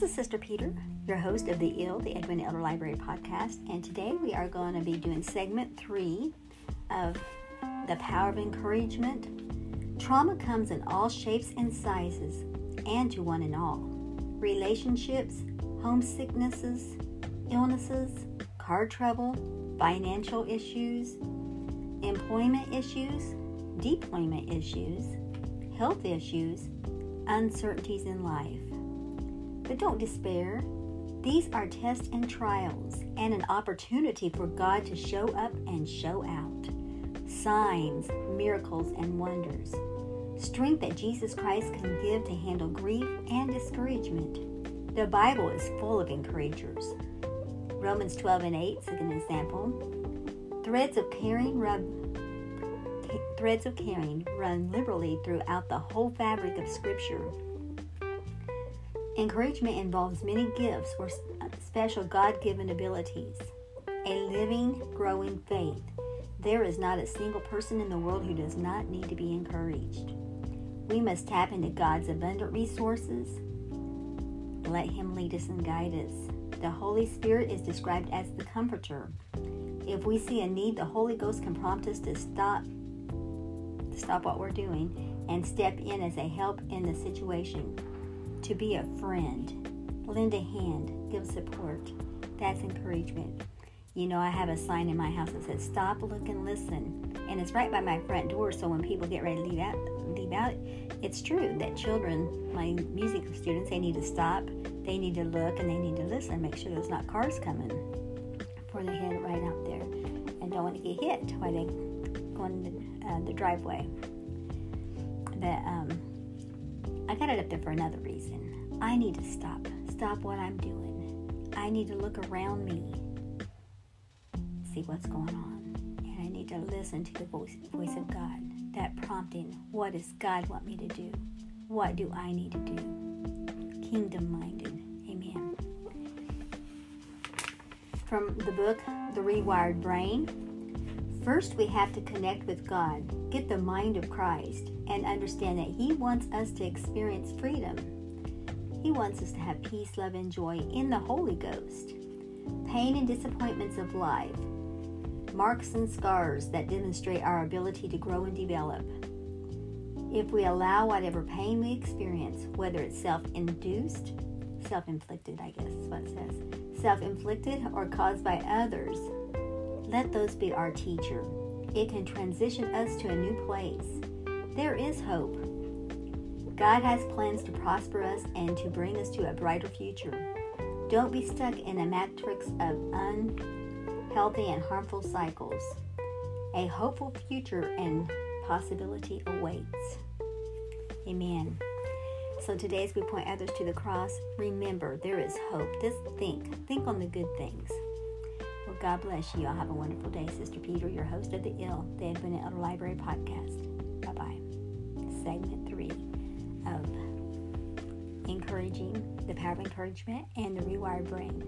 This is Sister Peter, your host of the EEL, the Edwina Elder Library podcast, and today we are going to be doing segment three of The Power of Encouragement. Trauma comes in all shapes and sizes, and to one and all. Relationships, homesicknesses, illnesses, car trouble, financial issues, employment issues, deployment issues, health issues, uncertainties in life. But don't despair. These are tests and trials and an opportunity for God to show up and show out. Signs, miracles, and wonders. Strength that Jesus Christ can give to handle grief and discouragement. The Bible is full of encouragers. Romans 12 and 8 is an example. Threads of caring rub threads of caring run liberally throughout the whole fabric of Scripture. Encouragement involves many gifts or uh, special God given abilities. A living, growing faith. There is not a single person in the world who does not need to be encouraged. We must tap into God's abundant resources. Let Him lead us and guide us. The Holy Spirit is described as the Comforter. If we see a need, the Holy Ghost can prompt us to stop, to stop what we're doing, and step in as a help in the situation to be a friend, lend a hand, give support. That's encouragement. You know, I have a sign in my house that says "Stop, look, and listen," and it's right by my front door. So when people get ready to leave out, leave out, it's true that children, my music students, they need to stop, they need to look, and they need to listen. Make sure there's not cars coming before they head right out there, and don't want to get hit while they go in the, uh, the driveway. But um, I got it up there for another reason. I need to stop. Stop what I'm doing. I need to look around me, see what's going on. And I need to listen to the voice, voice of God. That prompting, what does God want me to do? What do I need to do? Kingdom minded. Amen. From the book, The Rewired Brain, First, we have to connect with God, get the mind of Christ, and understand that He wants us to experience freedom. He wants us to have peace, love, and joy in the Holy Ghost. Pain and disappointments of life, marks and scars that demonstrate our ability to grow and develop. If we allow whatever pain we experience, whether it's self induced, self inflicted, I guess is what it says, self inflicted, or caused by others, let those be our teacher. It can transition us to a new place. There is hope. God has plans to prosper us and to bring us to a brighter future. Don't be stuck in a matrix of unhealthy and harmful cycles. A hopeful future and possibility awaits. Amen. So today, as we point others to the cross, remember there is hope. Just think. Think on the good things. Well, God bless you. I'll have a wonderful day. Sister Peter, your host of the EEL, the Edwina Elder Library podcast. Bye bye. Segment three of encouraging, the power of encouragement, and the rewired brain.